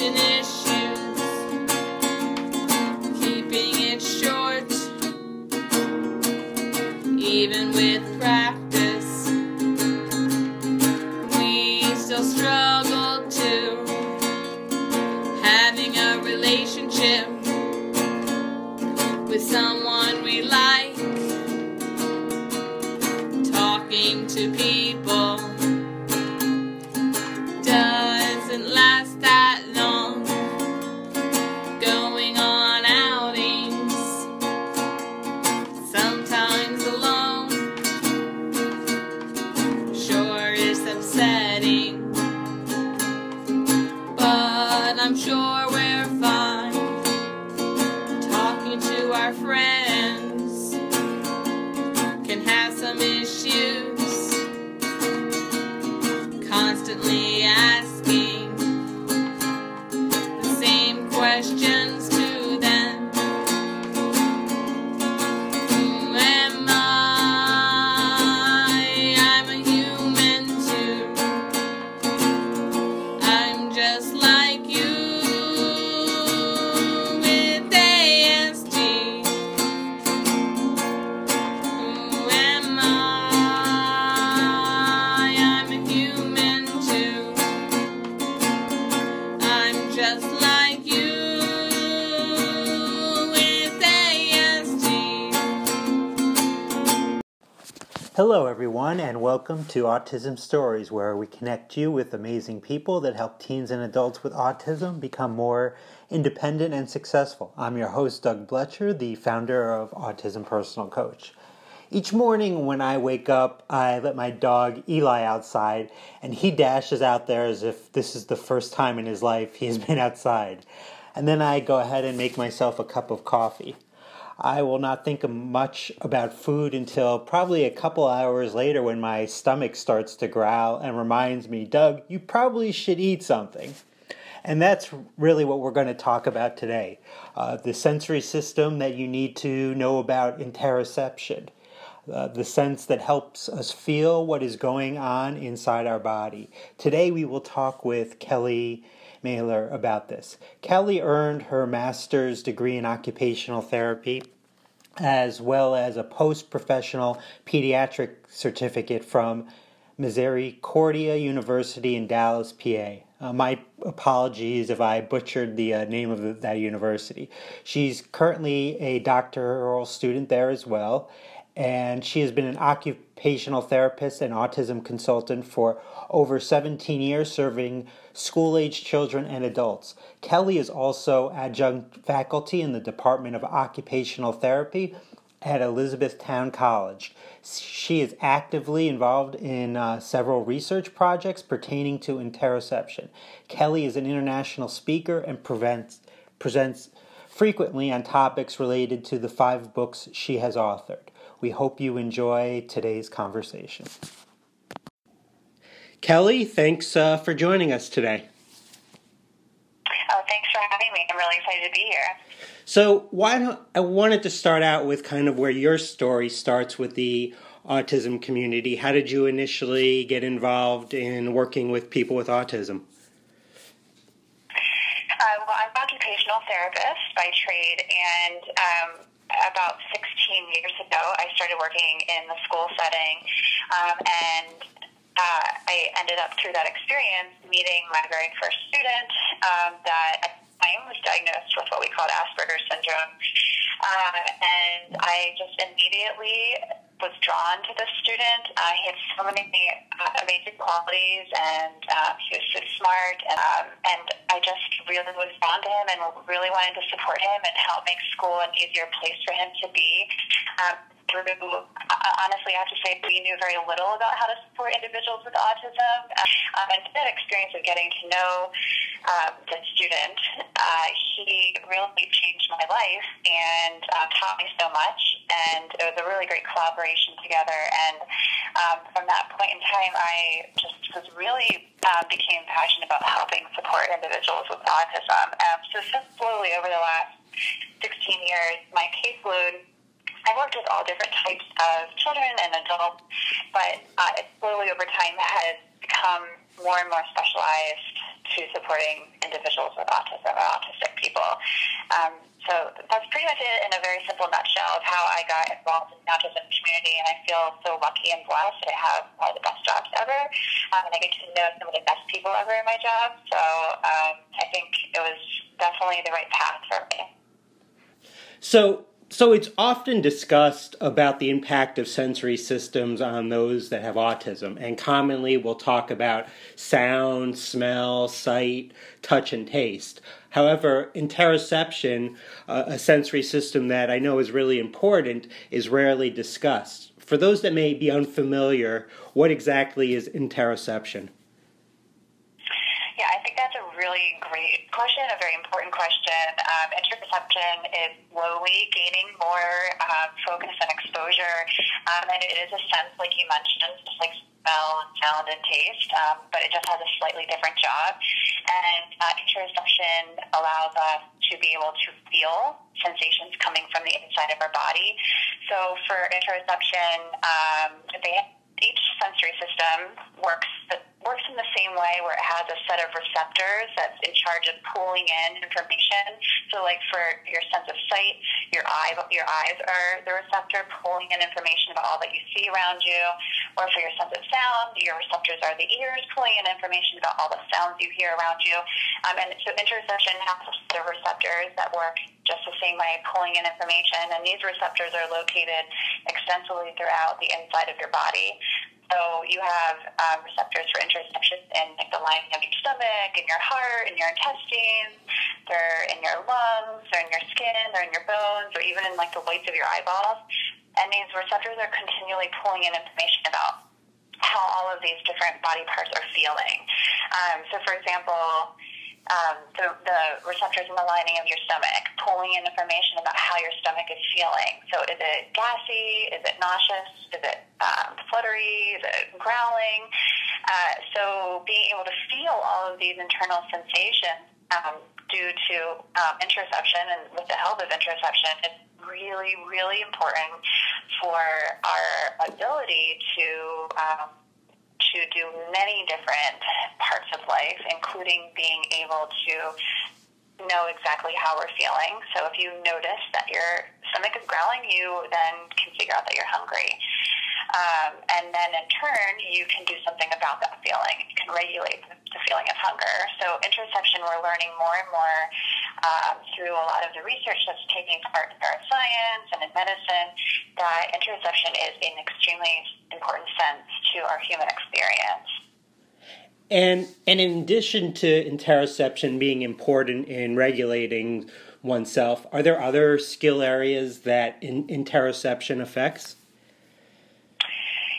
attention issues, just like you with ASD. Hello, everyone, and welcome to Autism Stories, where we connect you with amazing people that help teens and adults with autism become more independent and successful. I'm your host, Doug Blecher, the founder of Autism Personal Coach. Each morning when I wake up, I let my dog Eli outside, and he dashes out there as if this is the first time in his life he has been outside. And then I go ahead and make myself a cup of coffee. I will not think much about food until probably a couple hours later when my stomach starts to growl and reminds me, Doug, you probably should eat something. And that's really what we're going to talk about today uh, the sensory system that you need to know about interoception, uh, the sense that helps us feel what is going on inside our body. Today we will talk with Kelly Mahler about this. Kelly earned her master's degree in occupational therapy as well as a post professional pediatric certificate from Misericordia University in Dallas, PA. Uh, my apologies if I butchered the uh, name of the, that university. She's currently a doctoral student there as well, and she has been an occupational therapist and autism consultant for over 17 years, serving school age children and adults. Kelly is also adjunct faculty in the Department of Occupational Therapy at Elizabethtown College. She is actively involved in uh, several research projects pertaining to interoception. Kelly is an international speaker and prevents, presents frequently on topics related to the five books she has authored. We hope you enjoy today's conversation. Kelly, thanks uh, for joining us today. Oh, thanks for having me. I'm really excited to be here. So, why don't I wanted to start out with kind of where your story starts with the autism community. How did you initially get involved in working with people with autism? Uh, well, I'm an occupational therapist by trade, and um, about 16 years ago, I started working in the school setting, um, and uh, I ended up through that experience meeting my very first student um, that at the time was diagnosed with what we called Asperger's syndrome. Uh, and I just immediately was drawn to this student. Uh, he had so many uh, amazing qualities, and uh, he was so smart. And, um, and I just really was drawn to him and really wanted to support him and help make school an easier place for him to be. Um, through, honestly, I have to say we knew very little about how to support individuals with autism. Um, and that experience of getting to know um, the student, uh, he really changed my life and uh, taught me so much. And it was a really great collaboration together. And um, from that point in time, I just was really um, became passionate about helping support individuals with autism. Um, so, so slowly over the last 16 years, my caseload I worked with all different types of children and adults, but uh, it slowly over time has become more and more specialized to supporting individuals with autism or autistic people. Um, so that's pretty much it in a very simple nutshell of how I got involved in the autism community, and I feel so lucky and blessed. I have one of the best jobs ever, um, and I get to know some of the best people ever in my job. So um, I think it was definitely the right path for me. So so it's often discussed about the impact of sensory systems on those that have autism, and commonly we'll talk about sound, smell, sight, touch, and taste. However, interoception, uh, a sensory system that I know is really important, is rarely discussed. For those that may be unfamiliar, what exactly is interoception? Yeah, I think that's a really great question, a very important question. Um, interoception is slowly gaining more uh, focus and exposure, um, and it is a sense, like you mentioned, just like smell, sound, and taste, um, but it just has a slightly different job. And uh, interoception allows us to be able to feel sensations coming from the inside of our body. So for interoception, um, they each sensory system works works in the same way where it has a set of receptors that's in charge of pulling in information. So like for your sense of sight, your eye your eyes are the receptor pulling in information about all that you see around you. Or for your sense of sound, your receptors are the ears pulling in information about all the sounds you hear around you. Um, and so interoception has of receptors that work just the same way, pulling in information. And these receptors are located extensively throughout the inside of your body. So you have um, receptors for interoception in like, the lining of your stomach, in your heart, in your intestines. They're in your lungs, they're in your skin, they're in your bones, or even in like the whites of your eyeballs. And these receptors are continually pulling in information about how all of these different body parts are feeling. Um, so, for example, um, the, the receptors in the lining of your stomach, pulling in information about how your stomach is feeling. So is it gassy? Is it nauseous? Is it um, fluttery? Is it growling? Uh, so being able to feel all of these internal sensations um, due to um, interoception and with the help of interoception is really, really important for our ability to um, to do many different parts of life, including being able to know exactly how we're feeling. So if you notice that your stomach is growling, you then can figure out that you're hungry. Um, and then in turn, you can do something about that feeling. You can regulate the feeling of hunger. So interoception, we're learning more and more um, through a lot of the research that's taking part in neuroscience and in medicine that interoception is an extremely important sense to our human experience. And and in addition to interoception being important in regulating oneself, are there other skill areas that in, interoception affects?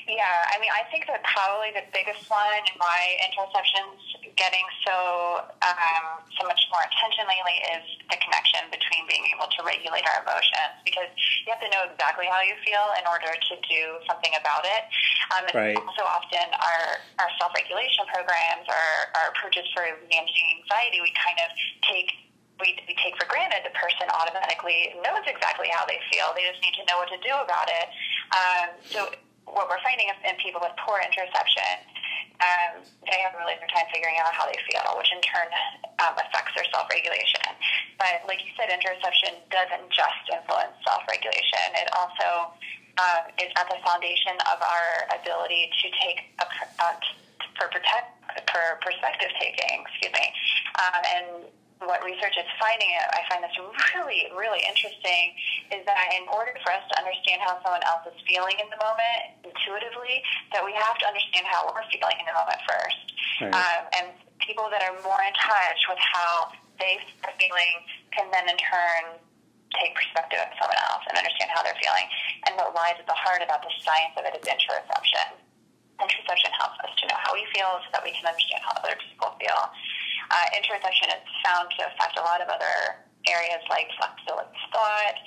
Yeah, I mean, I think that probably the biggest one in why interoception's getting so um, so much more attention lately is the connection between being able to regulate our emotions because you have to know exactly how you feel in order to do something about it. Um, and right. also often our, our self-regulation programs, our, our approaches for managing anxiety, we kind of take we, we take for granted the person automatically knows exactly how they feel. They just need to know what to do about it. Um, so what we're finding is in people with poor interoception, um, they have a really hard time figuring out how they feel, which in turn um, affects their self-regulation. But like you said, interoception doesn't just influence self-regulation. It also um, is at the foundation of our ability to take a, uh, for protect for perspective taking. Excuse me, um, and what research is finding, I find this really, really interesting, is that in order for us to understand how someone else is feeling in the moment intuitively, that we have to understand how we're feeling in the moment first. Right. Um, and people that are more in touch with how they are feeling can then in turn take perspective of someone else and understand how they're feeling. And what lies at the heart about the science of it is interoception. Interoception helps us to know how we feel so that we can understand how other people feel. Uh, interoception is found to affect a lot of other areas like flexibility thought,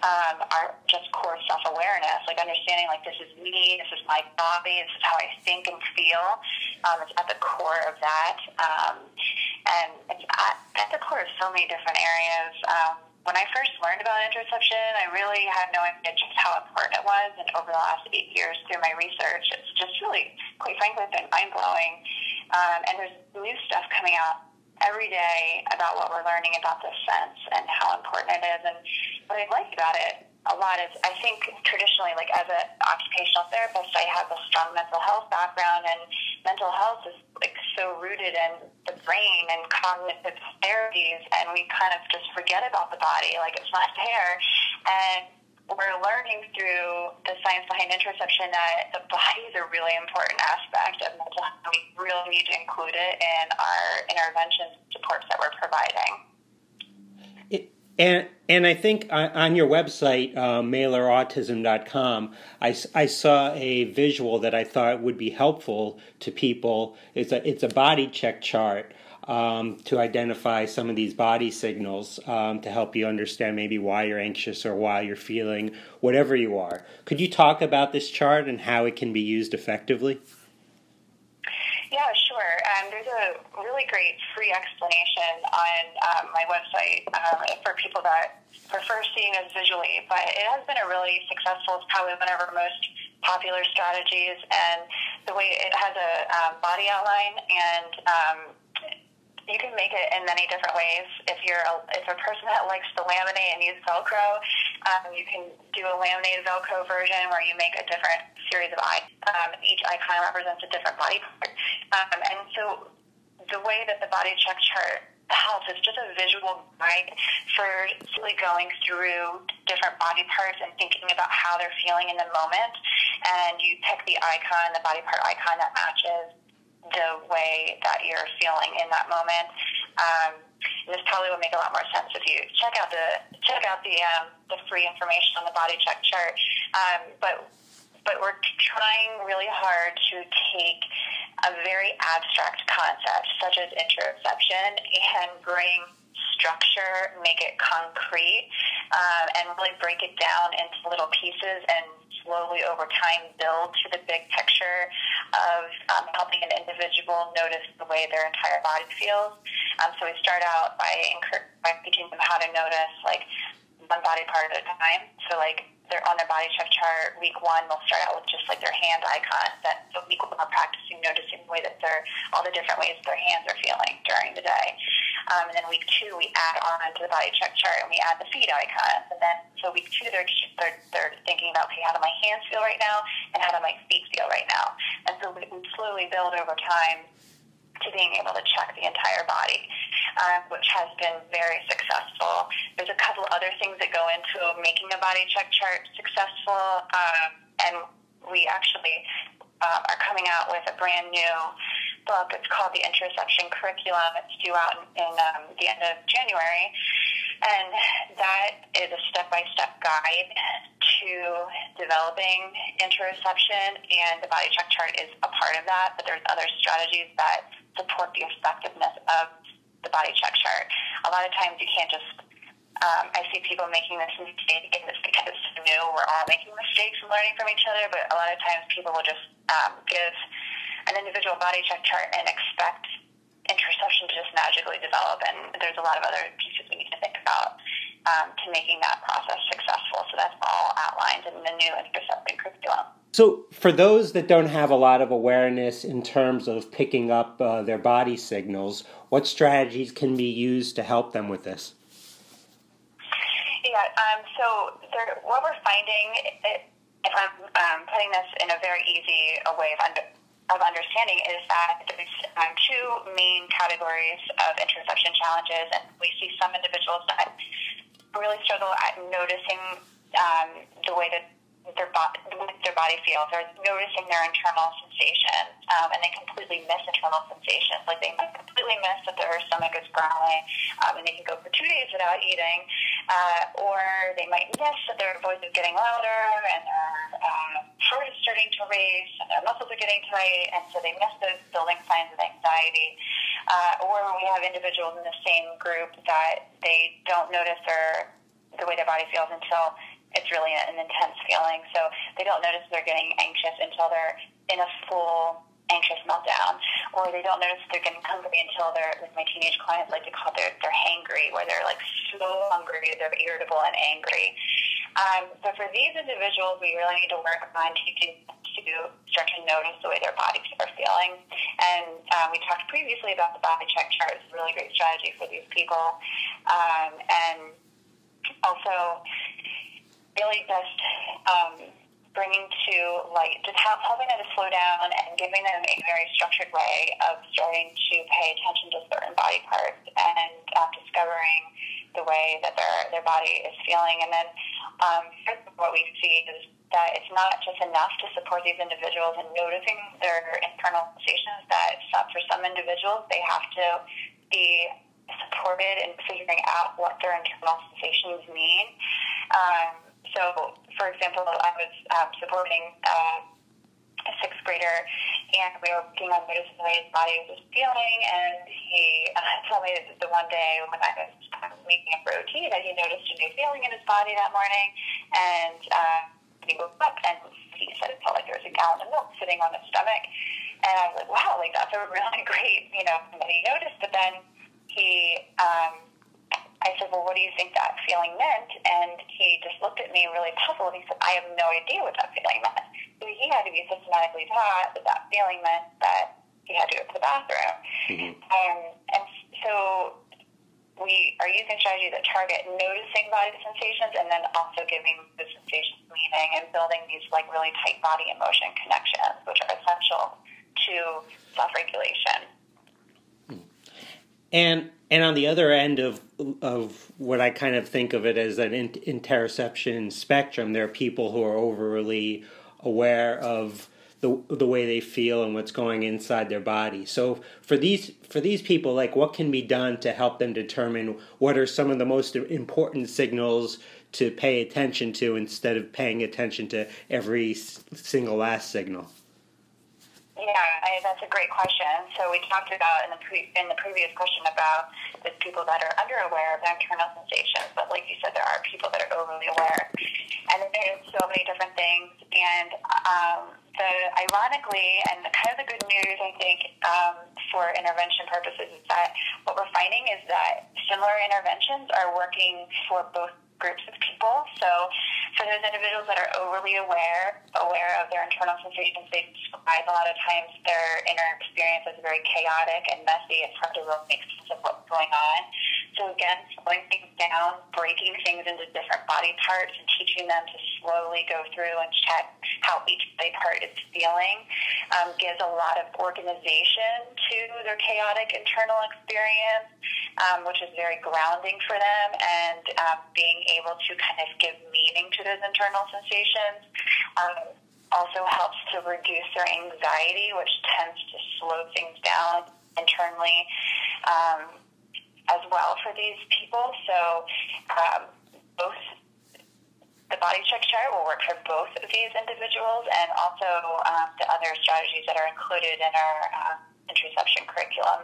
um, our just core self-awareness, like understanding like this is me, this is my body, this is how I think and feel. Um, it's at the core of that. Um, and it's at, at the core of so many different areas. Um, when I first learned about interoception, I really had no idea just how important it was. And over the last eight years through my research, it's just really, quite frankly, been mind blowing Um, and there's new stuff coming out every day about what we're learning about this sense and how important it is. And what I like about it a lot is I think traditionally, like as an occupational therapist, I have a strong mental health background, and mental health is like so rooted in the brain and cognitive therapies, and we kind of just forget about the body, like it's not there. And we're learning through the science behind interoception that the body is a really important aspect of mental health. We really need to include it in our intervention supports that we're providing. And and I think on your website, uh, mahlerautism.com, I, I saw a visual that I thought would be helpful to people. It's a it's a body check chart um, to identify some of these body signals um, to help you understand maybe why you're anxious or why you're feeling whatever you are. Could you talk about this chart and how it can be used effectively? Yeah, sure. Um, there's a really great free explanation on um, my website um, for people that prefer seeing us visually, but it has been a really successful, it's probably one of our most popular strategies, and the way it has a um, body outline and um, you can make it in many different ways. If you're a, if a person that likes to laminate and use Velcro, um, you can do a laminated Velcro version where you make a different series of icons. Um, each icon represents a different body part. Um, and so the way that the body check chart helps is just a visual guide for really going through different body parts and thinking about how they're feeling in the moment. And you pick the icon, the body part icon that matches the way that you're feeling in that moment. Um, this probably would make a lot more sense if you check out the check out the um, the free information on the body check chart. Um, but but we're trying really hard to take a very abstract concept such as interoception and bring structure, make it concrete, um, and really break it down into little pieces and slowly over time build to the big picture of um, helping an individual notice the way their entire body feels. Um, so we start out by, incur- by teaching them how to notice like one body part at a time. So like they're on their body check chart. Week one, they'll start out with just like their hand icons. Then so week one, practicing noticing the way that they're all the different ways their hands are feeling during the day. Um, and then week two, we add on to the body check chart and we add the feet icons. And then so week two, they're they're, they're thinking about okay, how do my hands feel right now, and how do my feet feel right now. And so we, we slowly build over time to being able to check the entire body, um, which has been very successful. There's a couple other things that go into making a body check chart successful, um, and we actually uh, are coming out with a brand new book. It's called the Interoception Curriculum. It's due out in, um, the end of January. And that is a step by step guide to developing interoception, and the body check chart is a part of that. But there's other strategies that support the effectiveness of the body check chart. A lot of times you can't just um, I see people making this mistake, and it's because it's new. We're all making mistakes and learning from each other, but a lot of times people will just um, give an individual body check chart and expect interoception to just magically develop. And there's a lot of other pieces we need to think about um, to making that process successful. So that's all outlined in the new interoception curriculum. So, for those that don't have a lot of awareness in terms of picking up uh, their body signals, what strategies can be used to help them with this? Yeah, um, so there, what we're finding, if I'm um, putting this in a very easy way of, under, of understanding, is that there's um, two main categories of interoception challenges, and we see some individuals that really struggle at noticing um, the way that their body, their body feels, or noticing their internal sensations, um, and they completely miss internal sensations. Like they completely miss that their stomach is growling, um, and they can go for two days without eating, uh, or they might miss that their voice is getting louder and their uh, heart is starting to race and their muscles are getting tight, and so they miss those building signs of anxiety. Uh, or we have individuals in the same group that they don't notice their the way their body feels until it's really an intense feeling. So they don't notice they're getting anxious until they're in a full anxious meltdown, or they don't notice they're getting hungry until they're, like my teenage clients like to call it, they're, they're hangry, where they're like so hungry, they're irritable and angry. Um, so for these individuals, we really need to work on teaching to start to notice the way their bodies are feeling. And um, we talked previously about the body check chart. It's a really great strategy for these people. Um, and also, really just um, bringing to light, just help, helping them to slow down and giving them a very structured way of starting to pay attention to certain body parts and um, discovering the way that their their body is feeling. And then um, what we see is that it's not just enough to support these individuals in noticing their internal sensations. That for some individuals, they have to be supported in figuring out what their internal sensations mean. Um, so, for example, I was um, supporting uh, a sixth grader, and we were working on noticing the way his body was feeling. And he uh, told me that the one day when I was making up OT that he noticed a new feeling in his body that morning, and uh, he woke up and he said it felt like there was a gallon of milk sitting on his stomach. And I was like, wow, like that's a really great, you know, that he noticed. But then he um, I said, well, what do you think that feeling meant? And he just looked at me really puzzled. He said, I have no idea what that feeling meant. So he had to be systematically taught that that feeling meant that he had to go to the bathroom. Mm-hmm. Um, and so we are using strategies that target noticing body sensations and then also giving the sensations meaning and building these like really tight body emotion connections, which are essential to self-regulation. And and on the other end of of what I kind of think of it as an interoception spectrum, there are people who are overly aware of the the way they feel and what's going inside their body. So for these for these people, like what can be done to help them determine what are some of the most important signals to pay attention to instead of paying attention to every single last signal. Yeah, I, that's a great question. So we talked about in the pre, in the previous question about the people that are under aware of internal sensations, but like you said, there are people that are overly aware, and there's so many different things. And um, the ironically, and kind of the good news, I think, um, for intervention purposes, is that what we're finding is that similar interventions are working for both groups of people. So for those individuals that are overly aware, aware of their internal sensations, they describe a lot of times their inner experience as very chaotic and messy. It's hard to really make sense of what's going on. So again, slowing things down, breaking things into different body parts and teaching them to slowly go through and check how each body part is feeling um, gives a lot of organization to their chaotic internal experience, um, which is very grounding for them and um, being able to kind of give meaning to those internal sensations. Um, also helps to reduce their anxiety, which tends to slow things down internally. Um, as well for these people. So um, both the body check chart will work for both of these individuals and also um, the other strategies that are included in our uh, interoception curriculum.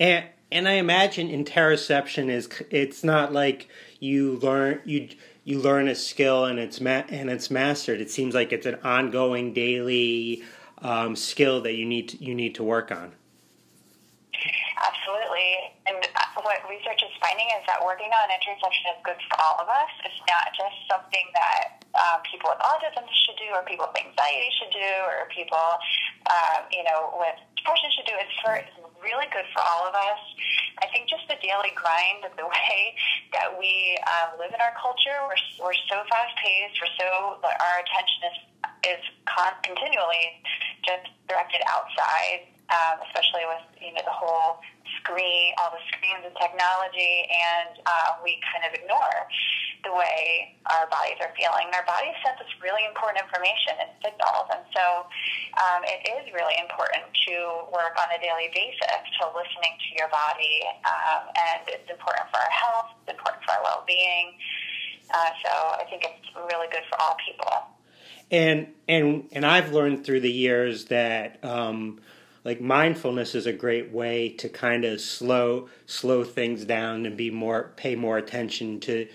And and I imagine interoception is it's not like you learn you you learn a skill and it's ma- and it's mastered. It seems like it's an ongoing daily um, skill that you need to, you need to work on. Absolutely. And what research is finding is that working on interoception is good for all of us. It's not just something that um, people with autism should do, or people with anxiety should do, or people, um, you know, with depression should do. It's for really good for all of us. I think just the daily grind of the way that we uh, live in our culture, we're we're so fast paced. We're so our attention is is con- continually just directed outside um, especially with you know the whole screen, all the screens and technology, and uh, we kind of ignore the way our bodies are feeling. Our bodies send us really important information and signals, so um, it is really important to work on a daily basis to listening to your body, um, and it's important for our health, it's important for our well-being. Uh, so I think it's really good for all people. And and and I've learned through the years that um, like mindfulness is a great way to kind of slow slow things down and be more pay more attention to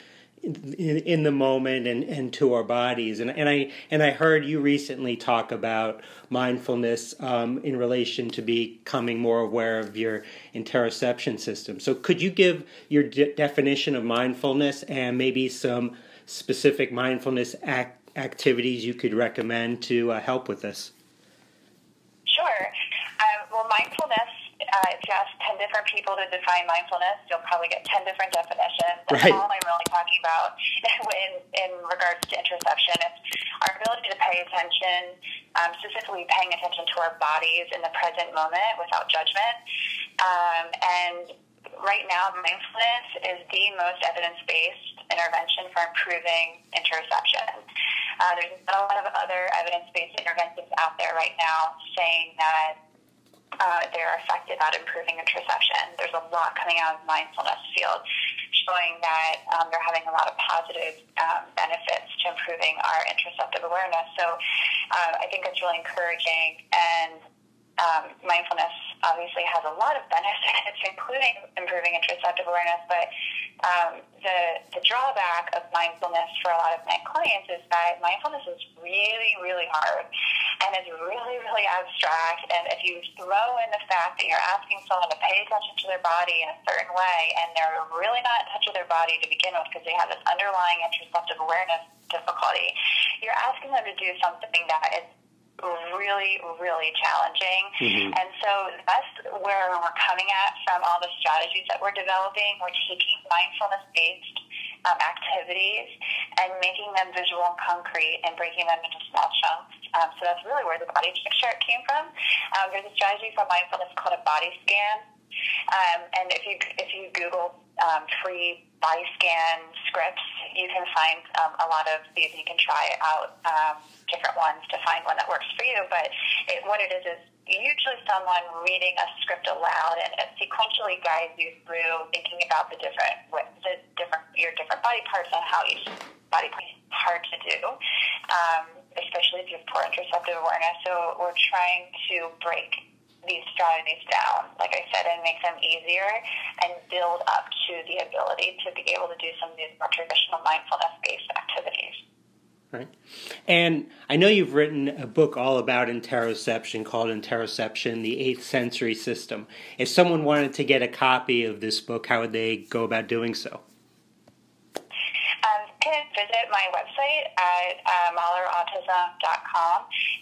in, in the moment and, and to our bodies and and I and I heard you recently talk about mindfulness um, in relation to becoming more aware of your interoception system. So could you give your de- definition of mindfulness and maybe some specific mindfulness act activities you could recommend to uh, help with this? Sure. Um, well, mindfulness, uh, if you ask 10 different people to define mindfulness, you'll probably get 10 different definitions. That's right. all I'm really talking about in, in regards to interoception. It's our ability to pay attention, um, specifically paying attention to our bodies in the present moment without judgment. Um, and right now, mindfulness is the most evidence based intervention for improving interoception. Uh, there's not a lot of other evidence-based interventions out there right now saying that uh, they're effective at improving interoception. There's a lot coming out of the mindfulness field showing that um, they're having a lot of positive um, benefits to improving our interoceptive awareness. So uh, I think it's really encouraging and um, mindfulness obviously has a lot of benefits, including improving interoceptive awareness. But um, the the drawback of mindfulness for a lot of my clients is that mindfulness is really, really hard and it's really, really abstract. And if you throw in the fact that you're asking someone to pay attention to their body in a certain way, and they're really not in touch with their body to begin with because they have this underlying interoceptive awareness difficulty, you're asking them to do something that is really, really challenging. Mhm. And so that's where we're coming at from all the strategies that we're developing. We're taking mindfulness based um, activities and making them visual and concrete and breaking them into small chunks. Um, so that's really where the body chart came from. Um, there's a strategy for mindfulness called a body scan. Um, and if you if you Google um, free body scan scripts, you can find um, a lot of these. And you can try out um, different ones to find one that works for you. But it, what it is is usually someone reading a script aloud, and it sequentially guides you through thinking about the different the different your different body parts and how each body part is hard to do. Um, especially if you have poor interoceptive awareness. So we're trying to break these strategies down, like I said, and make them easier and build up to the ability to be able to do some of these more traditional mindfulness based activities. Right. And I know you've written a book all about interoception called Interoception, the Eighth Sensory System. If someone wanted to get a copy of this book, how would they go about doing so? Can visit my website at uh, mahlerautism.com,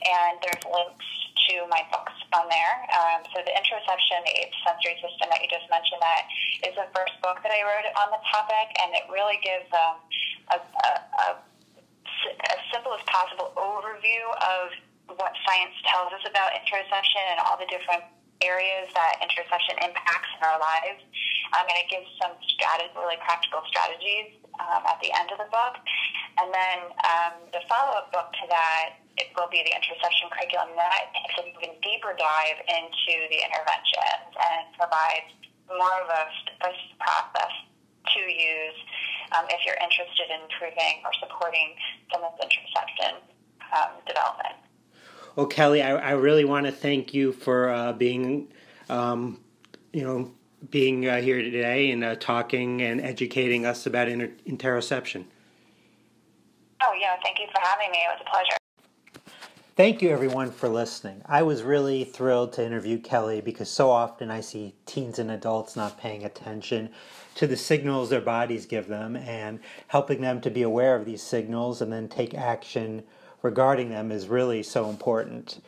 and there's links to my books on there. Um, so the Interoception, the Eighth Sensory System that you just mentioned, that is the first book that I wrote on the topic, and it really gives um, a, a, a, as simple as possible overview of what science tells us about interoception and all the different areas that interoception impacts in our lives. Um, and it gives some strategy, really practical strategies um, at the end of the book. And then um, the follow-up book to that it will be the interoception curriculum. That takes an even deeper dive into the interventions and provides more of a, process to use um, if you're interested in improving or supporting some of the interoception um, development. Well, Kelly, I, I really want to thank you for uh, being, um, you know, being uh, here today and uh, talking and educating us about inter- interoception. Oh, yeah, thank you for having me. It was a pleasure. Thank you, everyone, for listening. I was really thrilled to interview Kelly because so often I see teens and adults not paying attention to the signals their bodies give them and helping them to be aware of these signals and then take action regarding them is really so important.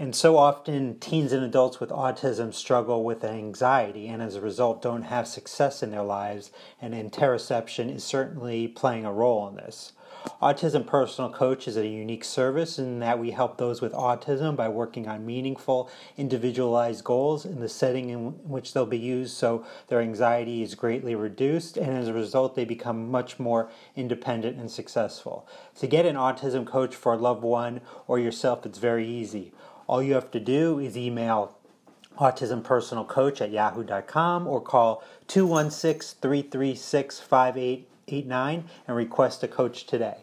And so often, teens and adults with autism struggle with anxiety and as a result don't have success in their lives, and interoception is certainly playing a role in this. Autism Personal Coach is a unique service in that we help those with autism by working on meaningful, individualized goals in the setting in which they'll be used so their anxiety is greatly reduced, and as a result, they become much more independent and successful. To get an autism coach for a loved one or yourself, it's very easy. All you have to do is email autismpersonalcoach at yahoo.com or call 216 336 5889 and request a coach today.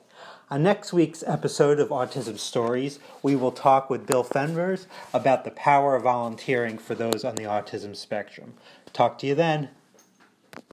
On next week's episode of Autism Stories, we will talk with Bill Fenvers about the power of volunteering for those on the autism spectrum. Talk to you then.